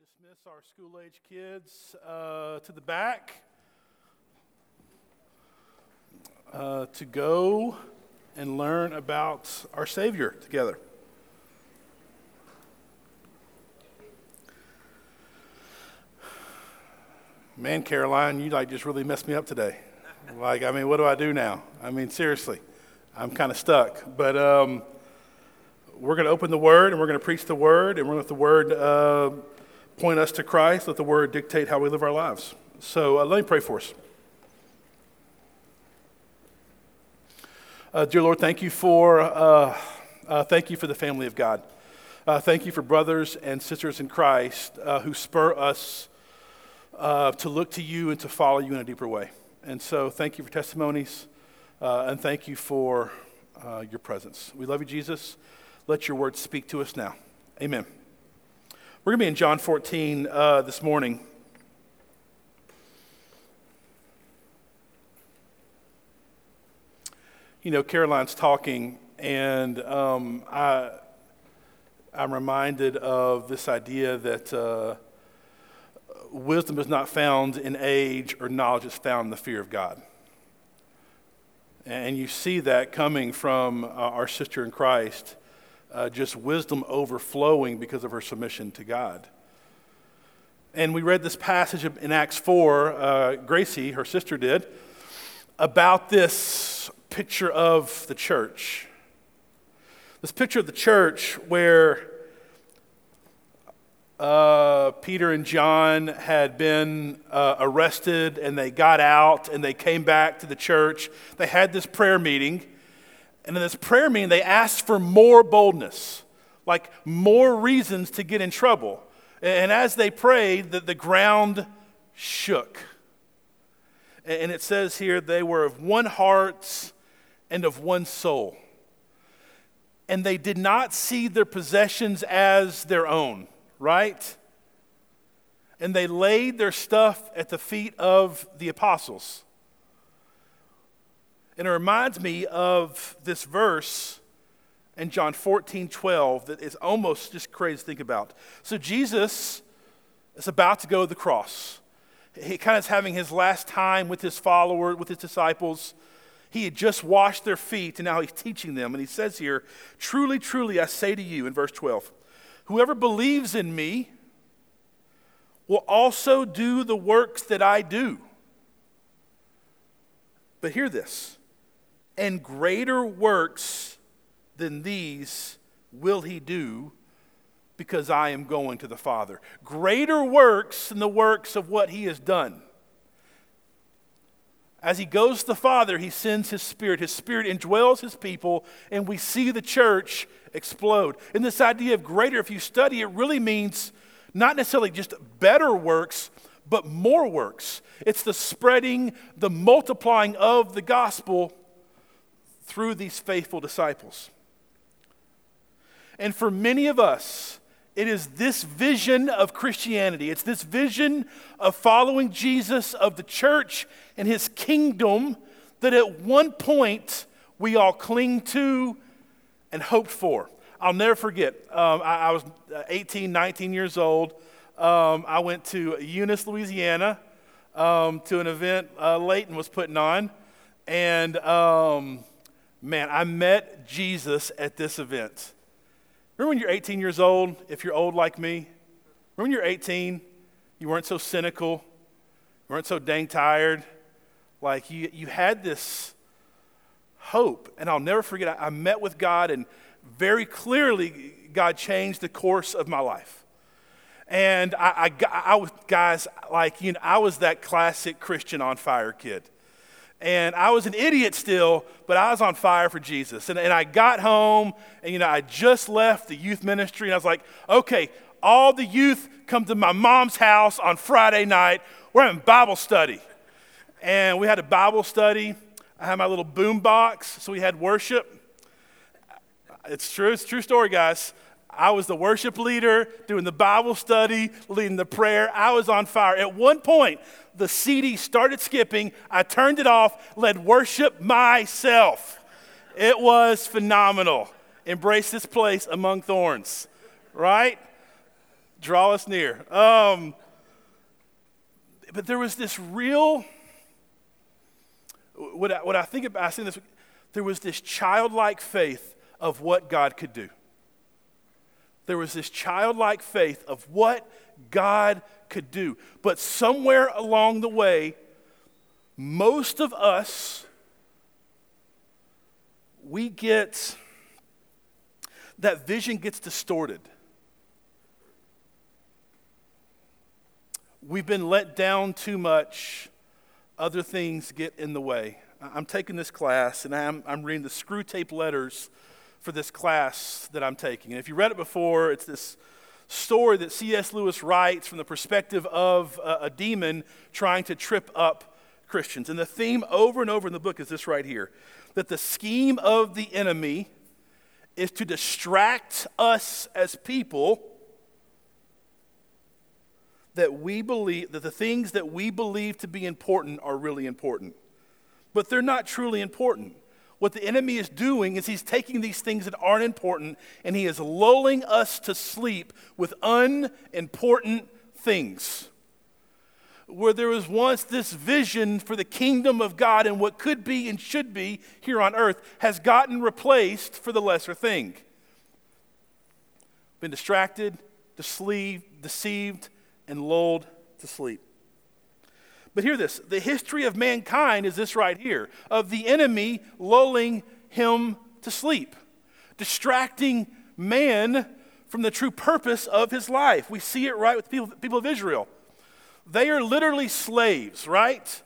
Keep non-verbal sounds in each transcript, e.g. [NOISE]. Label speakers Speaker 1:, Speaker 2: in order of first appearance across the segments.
Speaker 1: dismiss our school age kids uh, to the back uh, to go and learn about our Savior together. Man, Caroline, you like just really messed me up today. [LAUGHS] Like, I mean, what do I do now? I mean, seriously, I'm kind of stuck. But um, we're going to open the Word and we're going to preach the Word, and we're going to let the Word uh, point us to Christ, let the Word dictate how we live our lives. So uh, let me pray for us. Uh, dear Lord, thank you for uh, uh, thank you for the family of God. Uh, thank you for brothers and sisters in Christ uh, who spur us to look to you and to follow you in a deeper way. And so, thank you for testimonies, and thank you for your presence. We love you, Jesus. Let your word speak to us now. Amen. We're going to be in John 14 uh, this morning. You know, Caroline's talking, and um, I, I'm reminded of this idea that uh, wisdom is not found in age or knowledge is found in the fear of God. And you see that coming from uh, our sister in Christ uh, just wisdom overflowing because of her submission to God. And we read this passage in Acts 4, uh, Gracie, her sister, did, about this picture of the church. This picture of the church where uh, Peter and John had been uh, arrested and they got out and they came back to the church. They had this prayer meeting and in this prayer meeting, they asked for more boldness, like more reasons to get in trouble. And as they prayed, the, the ground shook. And it says here, they were of one heart and of one soul. And they did not see their possessions as their own, right? And they laid their stuff at the feet of the apostles. And it reminds me of this verse in John 14, 12 that is almost just crazy to think about. So Jesus is about to go to the cross. He kind of is having his last time with his followers, with his disciples. He had just washed their feet, and now he's teaching them. And he says here, Truly, truly, I say to you, in verse 12, whoever believes in me will also do the works that I do. But hear this and greater works than these will he do because I am going to the Father. Greater works than the works of what he has done. As he goes to the Father, he sends his Spirit. His Spirit indwells his people, and we see the church explode. And this idea of greater, if you study it, really means not necessarily just better works, but more works. It's the spreading, the multiplying of the gospel through these faithful disciples. And for many of us, it is this vision of Christianity. It's this vision of following Jesus, of the church and his kingdom that at one point we all cling to and hoped for. I'll never forget, um, I, I, was 18, 19 years old. Um, I went to Eunice, Louisiana, um, to an event uh, Leighton was putting on. And um, man, I met Jesus at this event. Remember when you're 18 years old, if you're old like me? Remember when you're 18, you weren't so cynical, you weren't so dang tired. Like you, you had this hope. And I'll never forget, I, I met with God, and very clearly, God changed the course of my life. And I, I, I was, guys, like, you know, I was that classic Christian on fire kid. And I was an idiot still, but I was on fire for Jesus. And, and I got home, and you know, I just left the youth ministry, and I was like, okay, all the youth come to my mom's house on Friday night. We're having Bible study. And we had a Bible study. I had my little boom box, so we had worship. It's true, it's true story, guys. I was the worship leader, doing the Bible study, leading the prayer. I was on fire. At one point, the CD started skipping. I turned it off, led worship myself. It was phenomenal. Embrace this place among thorns, right? Draw us near. Um, but there was this real, what I, what I think about, I see this, there was this childlike faith of what God could do. There was this childlike faith of what God could do. But somewhere along the way, most of us, we get, that vision gets distorted. We've been let down too much, other things get in the way. I'm taking this class and I'm, I'm reading the Screwtape letters for this class that I'm taking. And if you read it before, it's this story that C.S. Lewis writes from the perspective of a, a demon trying to trip up Christians. And the theme over and over in the book is this right here that the scheme of the enemy is to distract us as people that we believe that the things that we believe to be important are really important but they're not truly important what the enemy is doing is he's taking these things that aren't important and he is lulling us to sleep with unimportant things. Where there was once this vision for the kingdom of God and what could be and should be here on earth has gotten replaced for the lesser thing. Been distracted, deceived, deceived and lulled to sleep. But hear this the history of mankind is this right here of the enemy lulling him to sleep, distracting man from the true purpose of his life. We see it right with the people, people of Israel. They are literally slaves, right?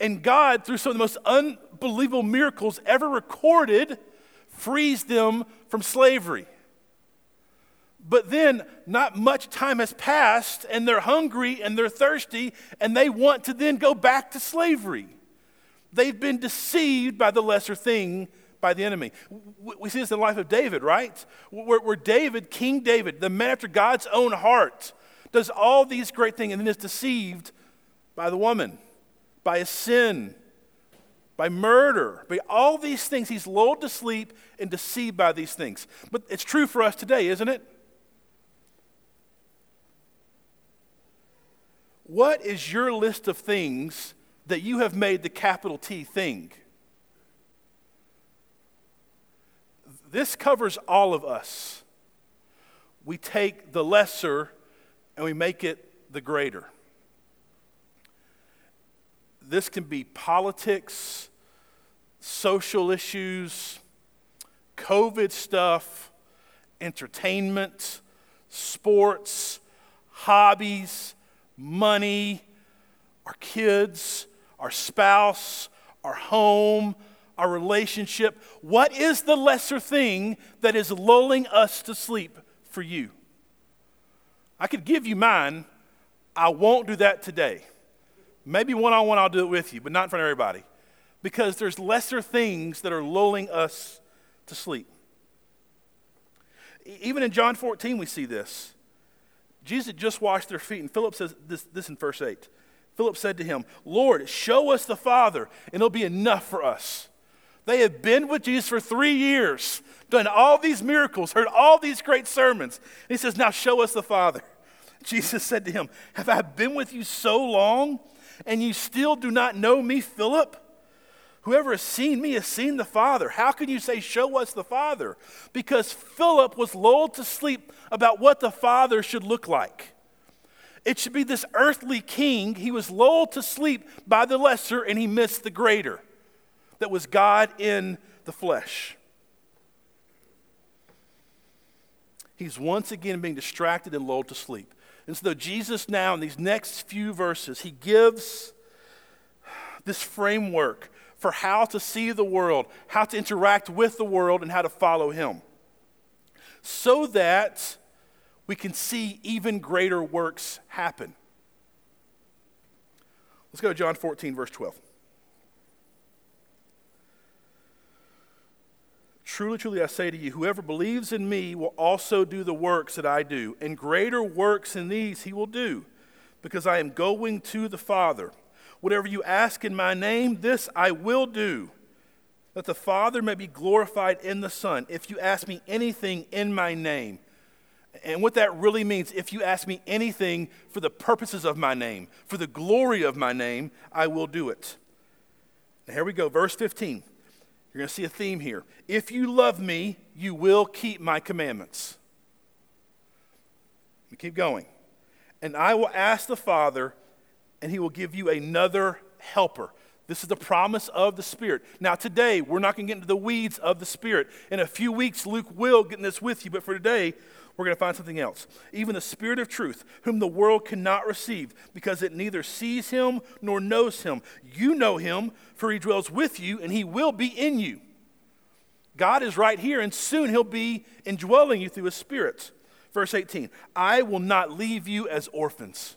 Speaker 1: And God, through some of the most unbelievable miracles ever recorded, frees them from slavery. But then, not much time has passed, and they're hungry and they're thirsty, and they want to then go back to slavery. They've been deceived by the lesser thing, by the enemy. We see this in the life of David, right? Where, where David, King David, the man after God's own heart, does all these great things and then is deceived by the woman, by a sin, by murder, by all these things. He's lulled to sleep and deceived by these things. But it's true for us today, isn't it? What is your list of things that you have made the capital T thing? This covers all of us. We take the lesser and we make it the greater. This can be politics, social issues, COVID stuff, entertainment, sports, hobbies money, our kids, our spouse, our home, our relationship. What is the lesser thing that is lulling us to sleep for you? I could give you mine. I won't do that today. Maybe one on one I'll do it with you, but not in front of everybody. Because there's lesser things that are lulling us to sleep. Even in John 14, we see this. Jesus had just washed their feet, and Philip says this, this in verse 8. Philip said to him, Lord, show us the Father, and it'll be enough for us. They had been with Jesus for three years, done all these miracles, heard all these great sermons. And he says, Now show us the Father. [LAUGHS] Jesus said to him, Have I been with you so long, and you still do not know me, Philip? Whoever has seen me has seen the Father. How can you say, Show us the Father? Because Philip was lulled to sleep about what the Father should look like. It should be this earthly king. He was lulled to sleep by the lesser and he missed the greater that was God in the flesh. He's once again being distracted and lulled to sleep. And so, Jesus now, in these next few verses, he gives this framework for how to see the world, how to interact with the world, and how to follow Him. So that we can see even greater works happen. Let's go to John 14, verse 12. Truly, truly, I say to you, whoever believes in me will also do the works that I do, and greater works than these he will do, because I am going to the Father. Whatever you ask in my name, this I will do, that the Father may be glorified in the Son. If you ask me anything in my name, And what that really means, if you ask me anything for the purposes of my name, for the glory of my name, I will do it. Now here we go, verse 15. You're going to see a theme here. If you love me, you will keep my commandments. We keep going. And I will ask the Father, and he will give you another helper. This is the promise of the Spirit. Now, today, we're not going to get into the weeds of the Spirit. In a few weeks, Luke will get in this with you, but for today, we're going to find something else. Even the Spirit of truth, whom the world cannot receive, because it neither sees him nor knows him. You know him, for he dwells with you, and he will be in you. God is right here, and soon he'll be indwelling you through his Spirit. Verse 18 I will not leave you as orphans,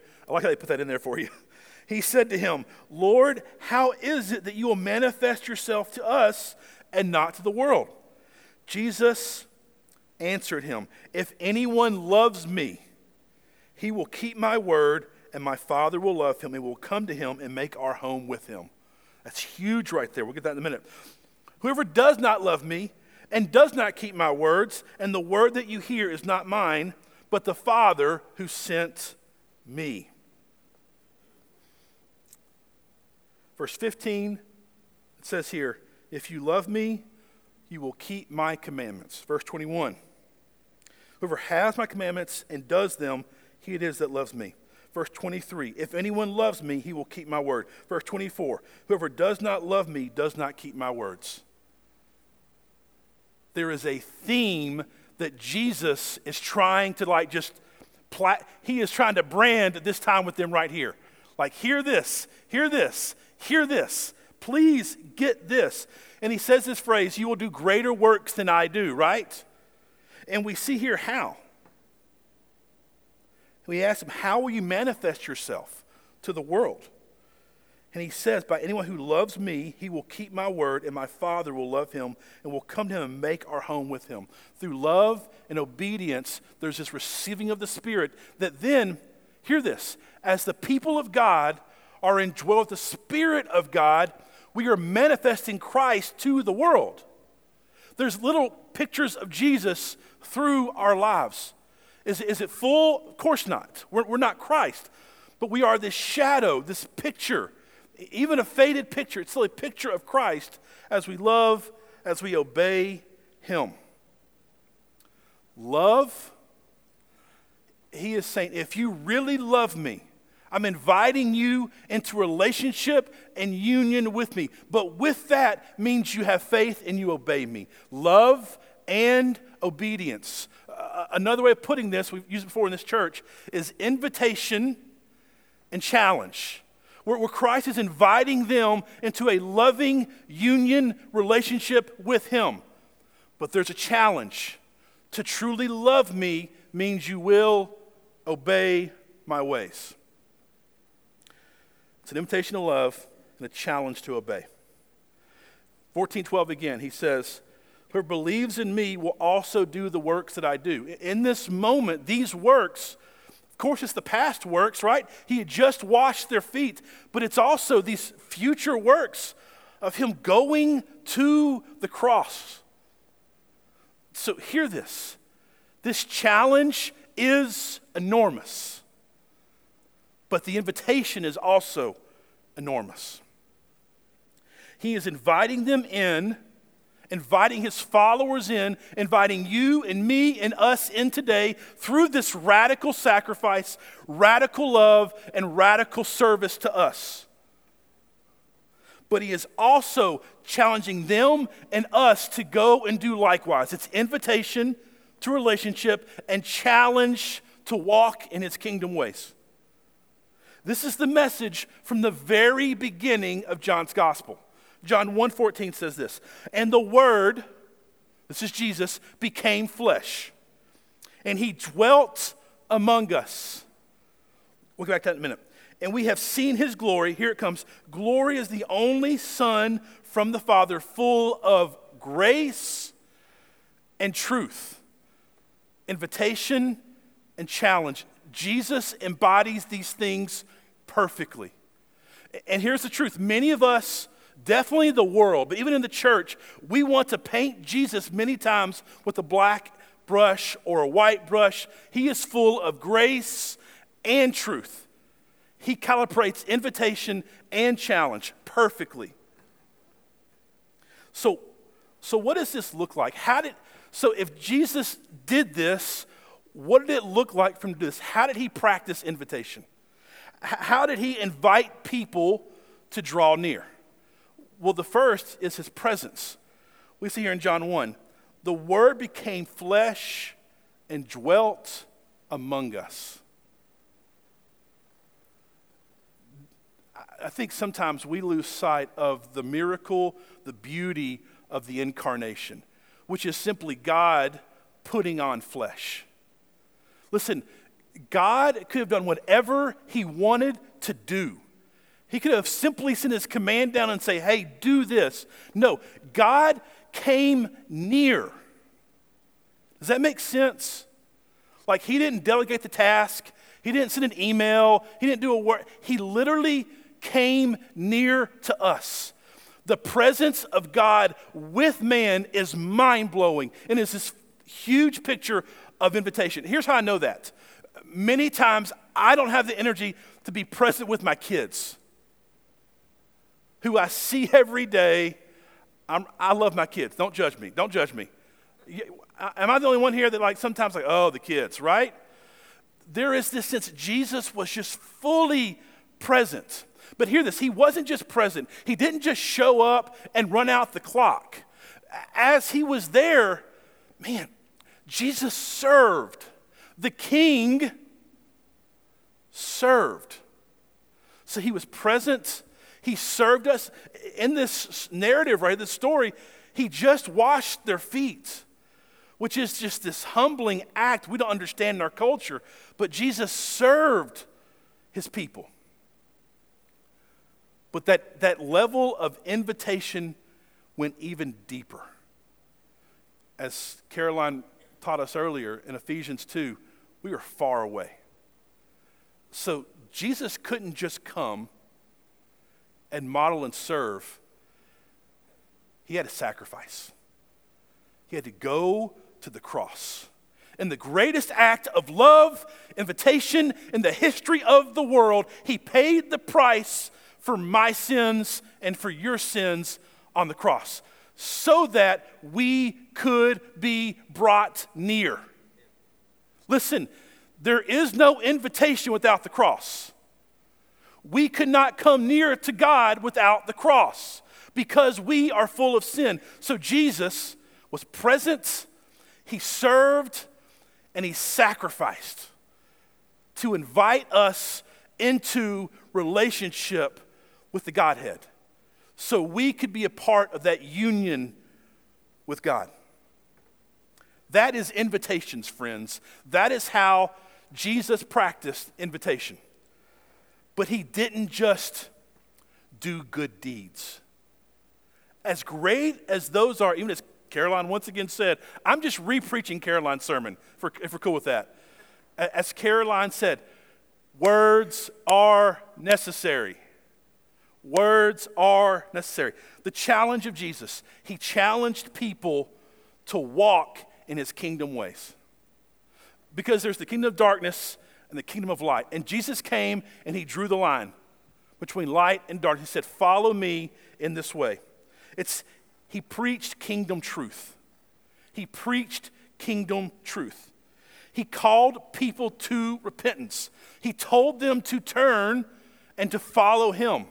Speaker 1: I like how they put that in there for you. [LAUGHS] He said to him, Lord, how is it that you will manifest yourself to us and not to the world. Jesus answered him, If anyone loves me, he will keep my word, and my Father will love him, and will come to him and make our home with him. That's huge right there. We'll get that in a minute. Whoever does not love me and does not keep my words, and the word that you hear is not mine, but the Father who sent me. Verse 15, it says here, if you love me, you will keep my commandments. Verse 21 Whoever has my commandments and does them, he it is that loves me. Verse 23 If anyone loves me, he will keep my word. Verse 24 Whoever does not love me does not keep my words. There is a theme that Jesus is trying to, like, just, plat- he is trying to brand this time with them right here. Like, hear this, hear this, hear this. Please get this. And he says this phrase, You will do greater works than I do, right? And we see here how. We ask him, How will you manifest yourself to the world? And he says, By anyone who loves me, he will keep my word, and my Father will love him and will come to him and make our home with him. Through love and obedience, there's this receiving of the Spirit that then, hear this, as the people of God are indwelt with the Spirit of God, we are manifesting Christ to the world. There's little pictures of Jesus through our lives. Is, is it full? Of course not. We're, we're not Christ. But we are this shadow, this picture, even a faded picture. It's still a picture of Christ as we love, as we obey Him. Love, He is saying, if you really love me, I'm inviting you into relationship and union with me. But with that means you have faith and you obey me. Love and obedience. Uh, another way of putting this, we've used it before in this church, is invitation and challenge. Where, where Christ is inviting them into a loving union relationship with Him. But there's a challenge. To truly love me means you will obey my ways. It's an invitation to love and a challenge to obey. 1412 again, he says, Whoever believes in me will also do the works that I do. In this moment, these works, of course, it's the past works, right? He had just washed their feet, but it's also these future works of him going to the cross. So, hear this this challenge is enormous but the invitation is also enormous. He is inviting them in, inviting his followers in, inviting you and me and us in today through this radical sacrifice, radical love, and radical service to us. But he is also challenging them and us to go and do likewise. It's invitation to relationship and challenge to walk in his kingdom ways. This is the message from the very beginning of John's gospel. John 1:14 says this, "And the word, this is Jesus, became flesh and he dwelt among us. We'll get back to that in a minute. And we have seen his glory. Here it comes. Glory is the only Son from the Father, full of grace and truth, invitation and challenge. Jesus embodies these things perfectly. And here's the truth many of us, definitely the world, but even in the church, we want to paint Jesus many times with a black brush or a white brush. He is full of grace and truth. He calibrates invitation and challenge perfectly. So, so what does this look like? How did so if Jesus did this, what did it look like from this? How did he practice invitation? How did he invite people to draw near? Well, the first is his presence. We see here in John 1 the Word became flesh and dwelt among us. I think sometimes we lose sight of the miracle, the beauty of the incarnation, which is simply God putting on flesh. Listen, God could have done whatever he wanted to do. He could have simply sent his command down and say, hey, do this. No, God came near. Does that make sense? Like he didn't delegate the task, he didn't send an email, he didn't do a work. He literally came near to us. The presence of God with man is mind blowing and is this huge picture of invitation. Here's how I know that. Many times I don't have the energy to be present with my kids who I see every day. I love my kids. Don't judge me. Don't judge me. Am I the only one here that, like, sometimes, like, oh, the kids, right? There is this sense Jesus was just fully present. But hear this He wasn't just present, He didn't just show up and run out the clock. As He was there, man, Jesus served. The King served. So He was present he served us. In this narrative, right, this story, he just washed their feet, which is just this humbling act we don't understand in our culture. But Jesus served his people. But that, that level of invitation went even deeper. As Caroline taught us earlier in Ephesians 2, we were far away. So Jesus couldn't just come and model and serve, he had to sacrifice. He had to go to the cross. In the greatest act of love, invitation in the history of the world, he paid the price for my sins and for your sins on the cross so that we could be brought near. Listen, there is no invitation without the cross. We could not come near to God without the cross because we are full of sin. So Jesus was present, he served, and he sacrificed to invite us into relationship with the Godhead so we could be a part of that union with God. That is invitations, friends. That is how Jesus practiced invitation. But he didn't just do good deeds. As great as those are, even as Caroline once again said, I'm just re-preaching Caroline's sermon, if we're cool with that. As Caroline said, words are necessary. Words are necessary. The challenge of Jesus, he challenged people to walk in his kingdom ways. Because there's the kingdom of darkness and the kingdom of light. And Jesus came and he drew the line between light and dark. He said, Follow me in this way. It's, he preached kingdom truth. He preached kingdom truth. He called people to repentance. He told them to turn and to follow him.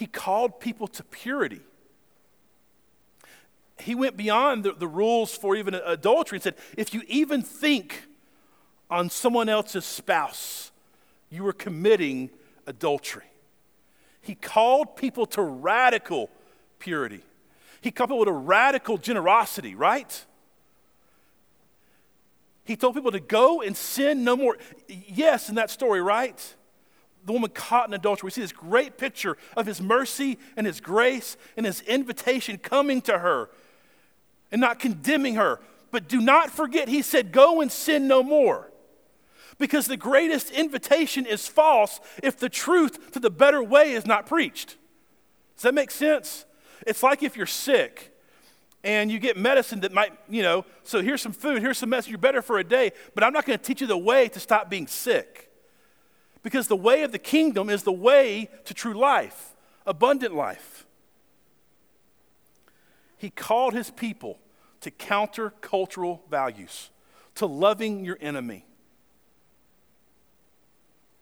Speaker 1: He called people to purity. He went beyond the, the rules for even adultery and said, if you even think on someone else's spouse, you were committing adultery. He called people to radical purity. He called people to radical generosity, right? He told people to go and sin no more. Yes, in that story, right? The woman caught in adultery. We see this great picture of his mercy and his grace and his invitation coming to her and not condemning her. But do not forget, he said, Go and sin no more. Because the greatest invitation is false if the truth to the better way is not preached. Does that make sense? It's like if you're sick and you get medicine that might, you know, so here's some food, here's some medicine, you're better for a day, but I'm not going to teach you the way to stop being sick. Because the way of the kingdom is the way to true life, abundant life. He called his people to counter cultural values, to loving your enemy,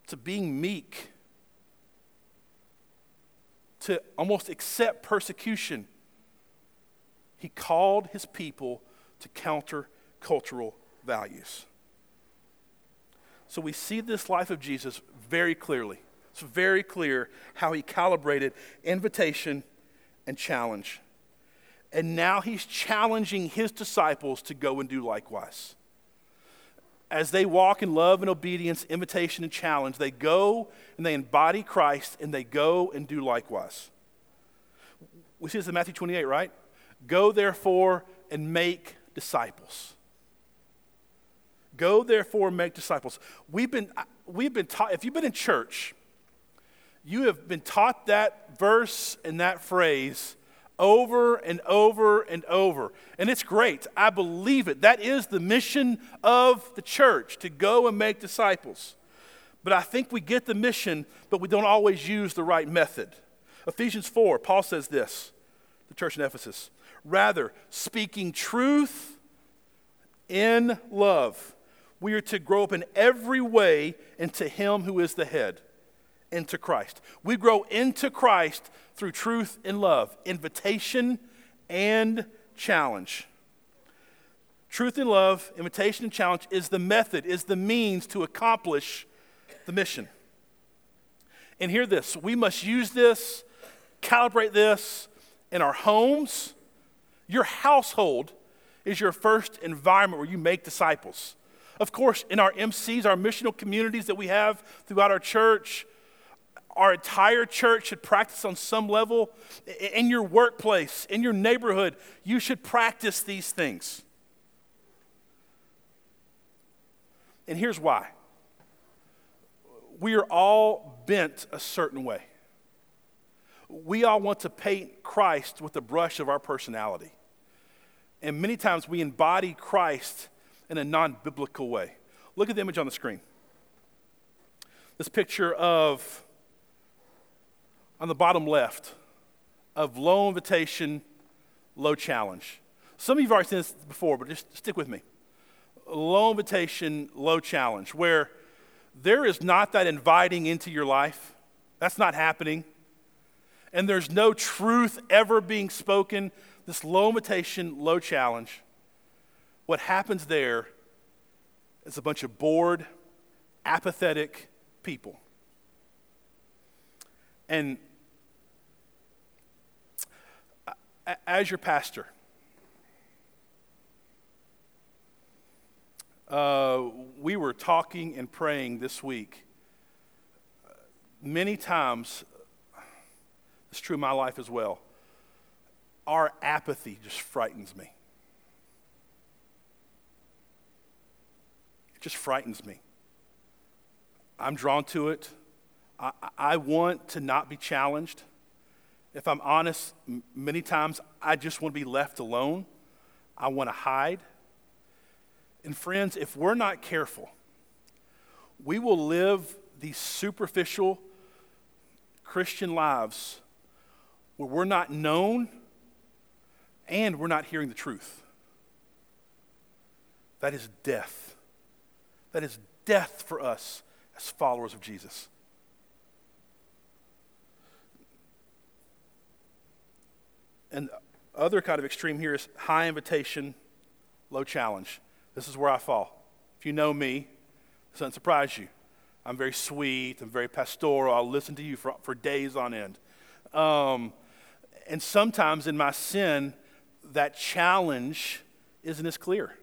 Speaker 1: to being meek, to almost accept persecution. He called his people to counter cultural values. So we see this life of Jesus very clearly. It's very clear how he calibrated invitation and challenge. And now he's challenging his disciples to go and do likewise as they walk in love and obedience, invitation and challenge, they go and they embody Christ and they go and do likewise. We see this in Matthew 28, right? Go therefore and make disciples. Go therefore make disciples. We've been, we've been taught, if you've been in church, you have been taught that verse and that phrase over and over and over. And it's great. I believe it. That is the mission of the church to go and make disciples. But I think we get the mission, but we don't always use the right method. Ephesians 4, Paul says this, the church in Ephesus. Rather, speaking truth in love, we are to grow up in every way into Him who is the head into Christ. We grow into Christ through truth and love, invitation and challenge. Truth and love, invitation and challenge is the method, is the means to accomplish the mission. And hear this we must use this, calibrate this in our homes. Your household is your first environment where you make disciples. Of course, in our MCs, our missional communities that we have throughout our church, our entire church should practice on some level. In your workplace, in your neighborhood, you should practice these things. And here's why we are all bent a certain way. We all want to paint Christ with the brush of our personality. And many times we embody Christ in a non biblical way. Look at the image on the screen. This picture of on the bottom left of low invitation, low challenge. Some of you have already seen this before, but just stick with me. Low invitation, low challenge, where there is not that inviting into your life. That's not happening. And there's no truth ever being spoken. This low invitation, low challenge. What happens there is a bunch of bored, apathetic people. And as your pastor, uh, we were talking and praying this week. Many times, it's true in my life as well, our apathy just frightens me. It just frightens me. I'm drawn to it. I, I want to not be challenged if I'm honest, many times I just want to be left alone. I want to hide. And friends, if we're not careful, we will live these superficial Christian lives where we're not known and we're not hearing the truth. That is death. That is death for us as followers of Jesus. And other kind of extreme here is high invitation, low challenge. This is where I fall. If you know me, this doesn't surprise you. I'm very sweet, I'm very pastoral, I'll listen to you for, for days on end. Um, and sometimes in my sin, that challenge isn't as clear.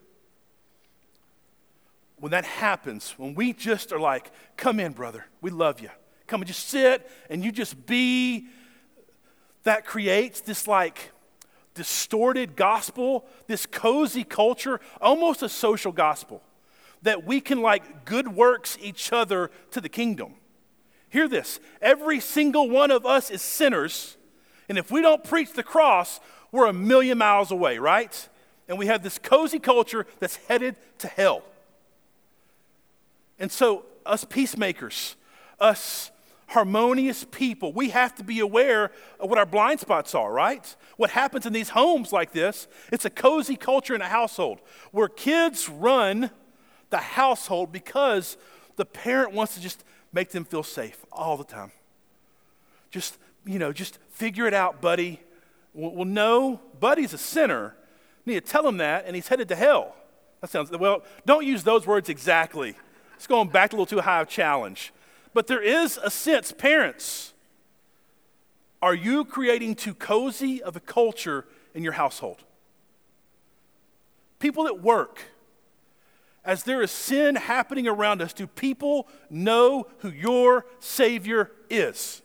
Speaker 1: When that happens, when we just are like, come in, brother, we love you. Come and just sit and you just be, that creates this like distorted gospel, this cozy culture, almost a social gospel, that we can like good works each other to the kingdom. Hear this every single one of us is sinners, and if we don't preach the cross, we're a million miles away, right? And we have this cozy culture that's headed to hell. And so, us peacemakers, us harmonious people, we have to be aware of what our blind spots are, right? What happens in these homes like this, it's a cozy culture in a household where kids run the household because the parent wants to just make them feel safe all the time. Just, you know, just figure it out, buddy. Well, no, buddy's a sinner. You need to tell him that, and he's headed to hell. That sounds, well, don't use those words exactly. It's going back a little too high of challenge. But there is a sense, parents, are you creating too cozy of a culture in your household? People at work, as there is sin happening around us, do people know who your Savior is?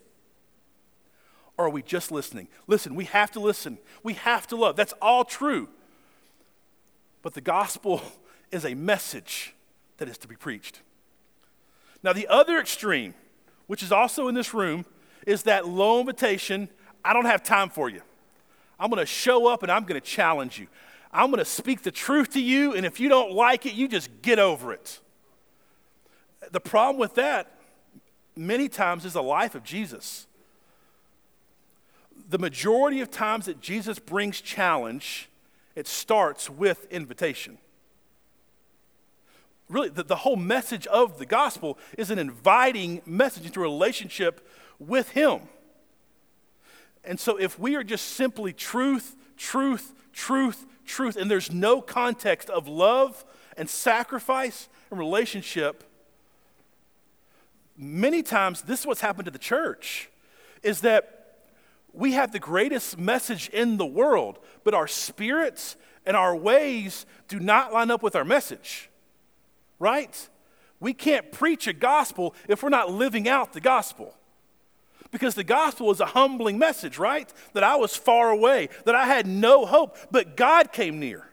Speaker 1: Or are we just listening? Listen, we have to listen. We have to love. That's all true. But the gospel [LAUGHS] is a message that is to be preached. Now, the other extreme, which is also in this room, is that low invitation I don't have time for you. I'm going to show up and I'm going to challenge you. I'm going to speak the truth to you, and if you don't like it, you just get over it. The problem with that, many times, is the life of Jesus. The majority of times that Jesus brings challenge, it starts with invitation really the, the whole message of the gospel is an inviting message into relationship with Him. And so if we are just simply truth, truth, truth, truth, and there's no context of love and sacrifice and relationship, many times this is what's happened to the church is that we have the greatest message in the world, but our spirits and our ways do not line up with our message right? We can't preach a gospel if we're not living out the gospel. Because the gospel is a humbling message, right? That I was far away, that I had no hope, but God came near.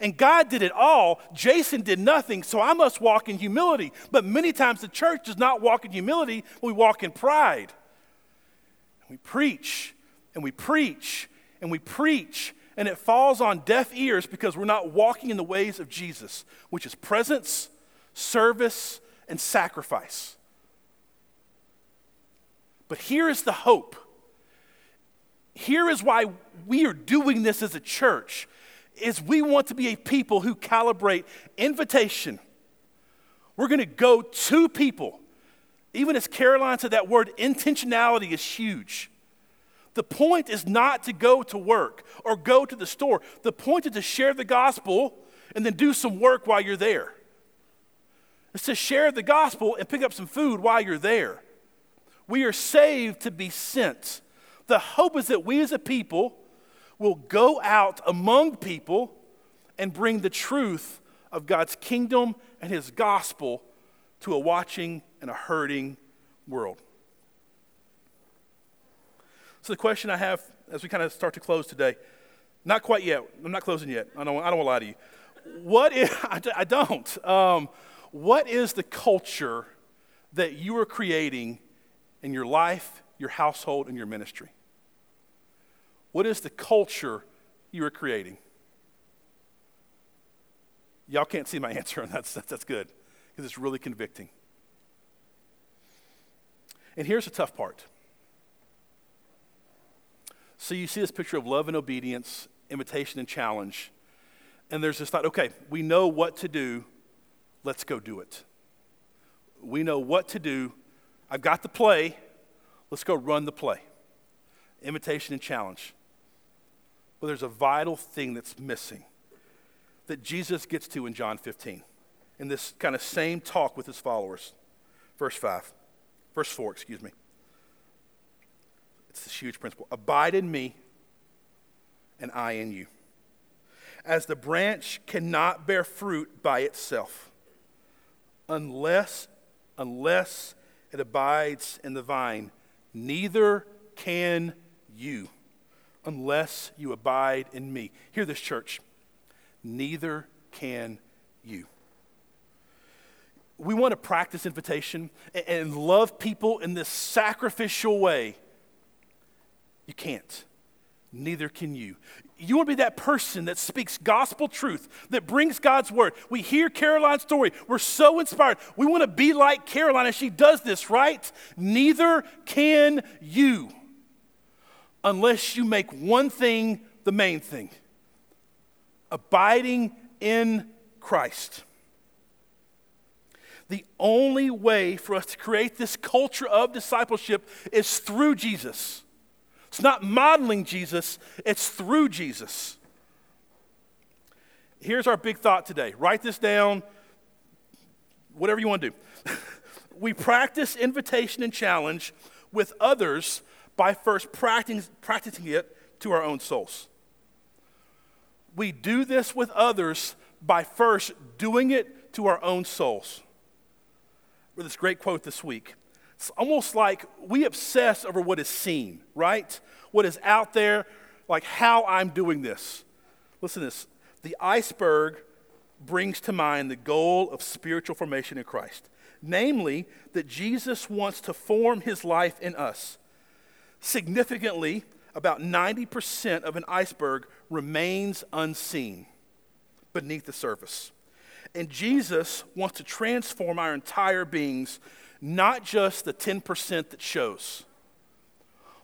Speaker 1: And God did it all. Jason did nothing, so I must walk in humility. But many times the church does not walk in humility, we walk in pride. And we preach and we preach and we preach and it falls on deaf ears because we're not walking in the ways of Jesus, which is presence, service, and sacrifice. But here is the hope. Here is why we are doing this as a church is we want to be a people who calibrate invitation. We're going to go to people. Even as Caroline said, that word intentionality is huge. The point is not to go to work or go to the store. The point is to share the gospel and then do some work while you're there. It's to share the gospel and pick up some food while you're there. We are saved to be sent. The hope is that we as a people will go out among people and bring the truth of God's kingdom and his gospel to a watching and a hurting world. So, the question I have as we kind of start to close today, not quite yet, I'm not closing yet. I don't, I don't want to lie to you. What is, [LAUGHS] I, I don't. Um, what is the culture that you are creating in your life, your household, and your ministry? What is the culture you are creating? Y'all can't see my [LAUGHS] answer, and that's, that's good because it's really convicting. And here's the tough part so you see this picture of love and obedience, invitation and challenge. And there's this thought okay, we know what to do, let's go do it. We know what to do. I've got the play, let's go run the play. Invitation and challenge. But there's a vital thing that's missing that Jesus gets to in John 15 in this kind of same talk with his followers. Verse 5, verse 4, excuse me. It's this huge principle. Abide in me, and I in you. As the branch cannot bear fruit by itself, unless, unless it abides in the vine, neither can you, unless you abide in me. Hear this, church. Neither can you. We want to practice invitation and love people in this sacrificial way. You can't. Neither can you. You want to be that person that speaks gospel truth, that brings God's word. We hear Caroline's story. We're so inspired. We want to be like Caroline and she does this, right? Neither can you unless you make one thing the main thing abiding in Christ. The only way for us to create this culture of discipleship is through Jesus. It's not modeling Jesus, it's through Jesus. Here's our big thought today. Write this down, whatever you want to do. [LAUGHS] we practice invitation and challenge with others by first practicing, it to our own souls. We do this with others by first doing it to our own souls. With this great quote this week it's almost like we obsess over what is seen, right? What is out there, like how I'm doing this. Listen to this. The iceberg brings to mind the goal of spiritual formation in Christ, namely, that Jesus wants to form his life in us. Significantly, about 90% of an iceberg remains unseen beneath the surface. And Jesus wants to transform our entire beings not just the 10% that shows.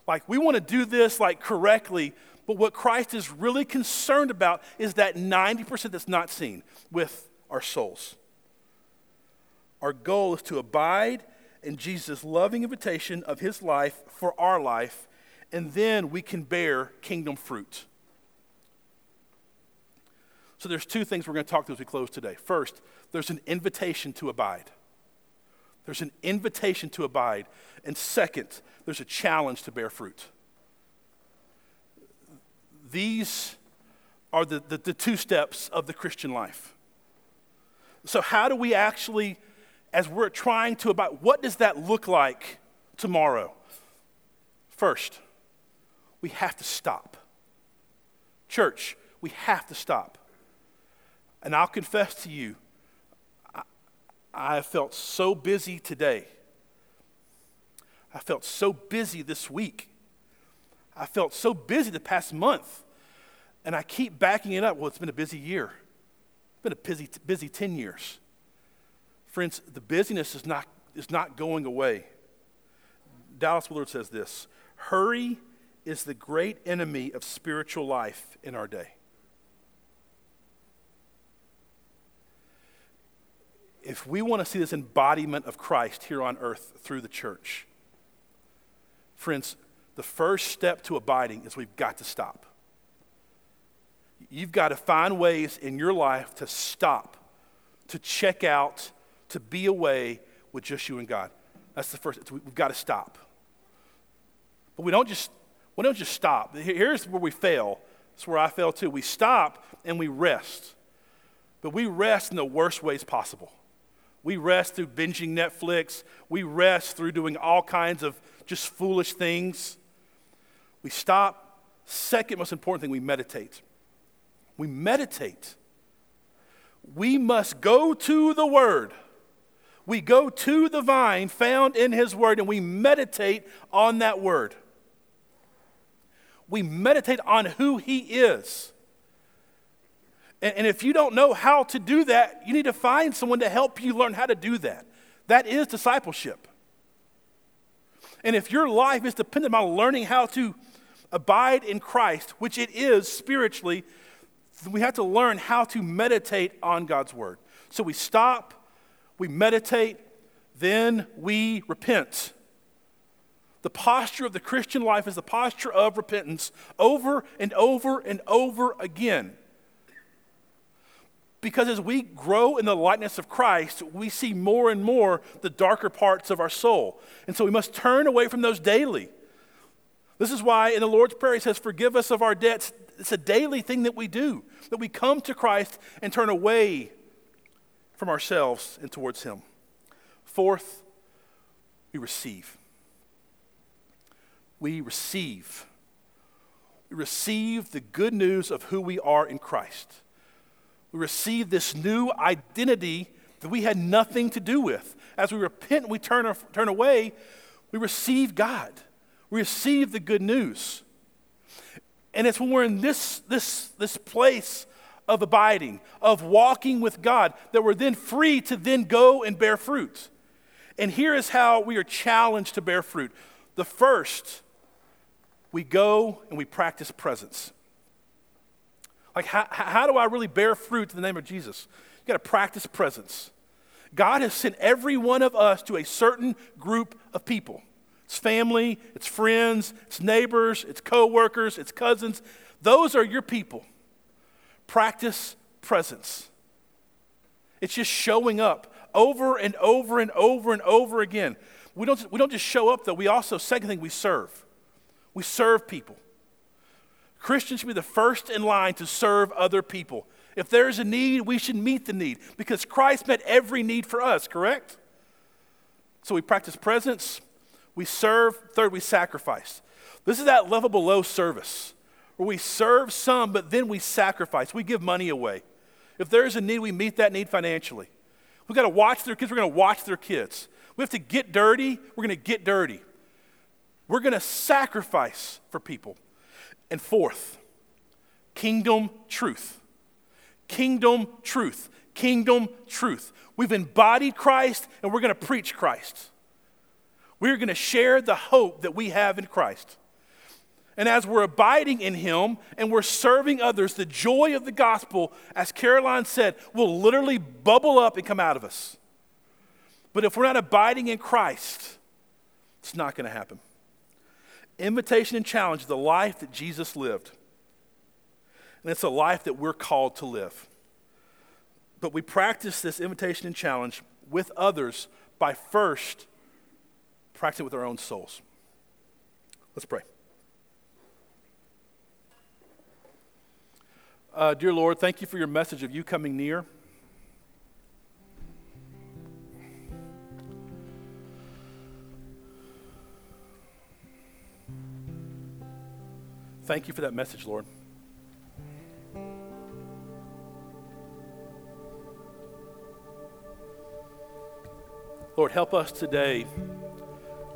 Speaker 1: Like, we want to do this like correctly, but what Christ is really concerned about is that 90% that's not seen with our souls. Our goal is to abide in Jesus' loving invitation of his life for our life, and then we can bear kingdom fruit. So there's two things we're going to talk to as we close today. First, there's an invitation to abide. There's an invitation to abide. And second, there's a challenge to bear fruit. These are the, the, the, two steps of the Christian life. So, how do we actually, as we're trying to abide, what does that look like tomorrow? First, we have to stop. Church, we have to stop. And I'll confess to you, I have felt so busy today. I felt so busy this week. I felt so busy the past month. And I keep backing it up. Well, it's been a busy year. It's been a busy, busy 10 years. Friends, the busyness is not, is not going away. Dallas Willard says this Hurry is the great enemy of spiritual life in our day. If we want to see this embodiment of Christ here on earth through the church, friends, the first step to abiding is we've got to stop. You've got to find ways in your life to stop, to check out, to be away with just you and God. That's the first. We've got to stop. But we don't just we don't just stop. Here's where we fail. It's where I fail too. We stop and we rest. But we rest in the worst ways possible. We rest through binging Netflix. We rest through doing all kinds of just foolish things. We stop. Second most important thing, we meditate. We meditate. We must go to the Word. We go to the vine found in His Word and we meditate on that Word. We meditate on who He is. And, and if you don't know how to do that, you need to find someone to help you learn how to do that. That is discipleship. And if your life is dependent on learning how to abide in Christ, which it is spiritually, we have to learn how to meditate on God's word. So we stop, we meditate, then we repent. The posture of the Christian life is the posture of repentance over and over and over again. Because as we grow in the likeness of Christ, we see more and more the darker parts of our soul. And so we must turn away from those daily. This is why in the Lord's Prayer he says, Forgive us of our debts. It's a daily thing that we do, that we come to Christ and turn away from ourselves and towards Him. fourth, we receive. We receive. We receive the good news of who we are in Christ. We receive this new identity that we had nothing to do with. As we repent and we turn, turn away, we receive God. We receive the good news. And it's when we're in this, this, this place of abiding, of walking with God, that we're then free to then go and bear fruit. And here is how we are challenged to bear fruit. The first, we go and we practice presence. Like, how, how do I really bear fruit in the name of Jesus? You got to practice presence. God has sent every one of us to a certain group of people. It's family, it's friends, it's neighbors, it's coworkers, it's cousins. Those are your people. Practice presence. It's just showing up over and over and over and over again. We don't, we don't just show up, though. We also, second thing, we serve. We serve people. Christians should be the first in line to serve other people. If there's a need, we should meet the need because Christ met every need for us, correct? So we practice presence, we serve, third, we sacrifice. This is that level below service where we serve some, but then we sacrifice. We give money away. If there's a need, we meet that need financially. We've got to watch their kids, we're going to watch their kids. We have to get dirty, we're going to get dirty. We're going to sacrifice for people. And fourth, kingdom truth. Kingdom truth. Kingdom truth. We've embodied Christ and we're going to preach Christ. We're going to share the hope that we have in Christ. And as we're abiding in Him and we're serving others, the joy of the gospel, as Caroline said, will literally bubble up and come out of us. But if we're not abiding in Christ, it's not going to happen. Invitation and challenge the life that Jesus lived. And it's a life that we're called to live. But we practice this invitation and challenge with others by first practicing with our own souls. Let's pray. Uh, dear Lord, thank you for your message of you coming near. Thank you for that message, Lord. Lord, help us today.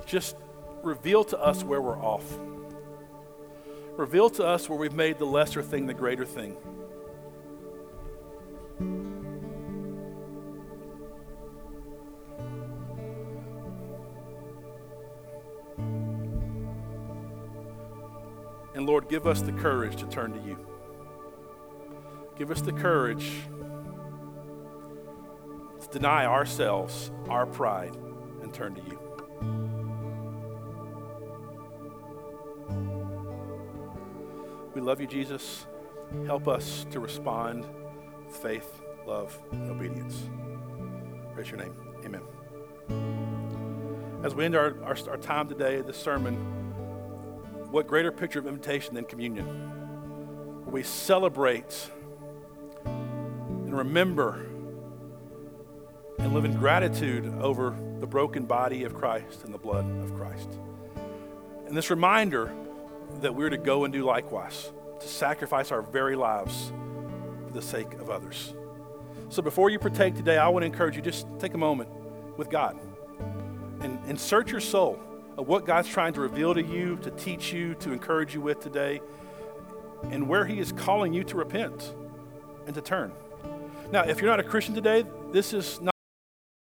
Speaker 1: Just reveal to us where we're off. Reveal to us where we've made the lesser thing the greater thing. And Lord, give us the courage to turn to you. Give us the courage to deny ourselves, our pride, and turn to you. We love you, Jesus. Help us to respond with faith, love, and obedience. Praise your name. Amen. As we end our, our, our time today, this sermon, what greater picture of invitation than communion? Where we celebrate and remember and live in gratitude over the broken body of Christ and the blood of Christ. And this reminder that we're to go and do likewise, to sacrifice our very lives for the sake of others. So before you partake today, I want to encourage you just take a moment with God and, and search your soul of what God's trying to reveal to you, to teach you, to encourage you with today, and where He is calling you to repent and to turn. Now, if you're not a Christian today, this is not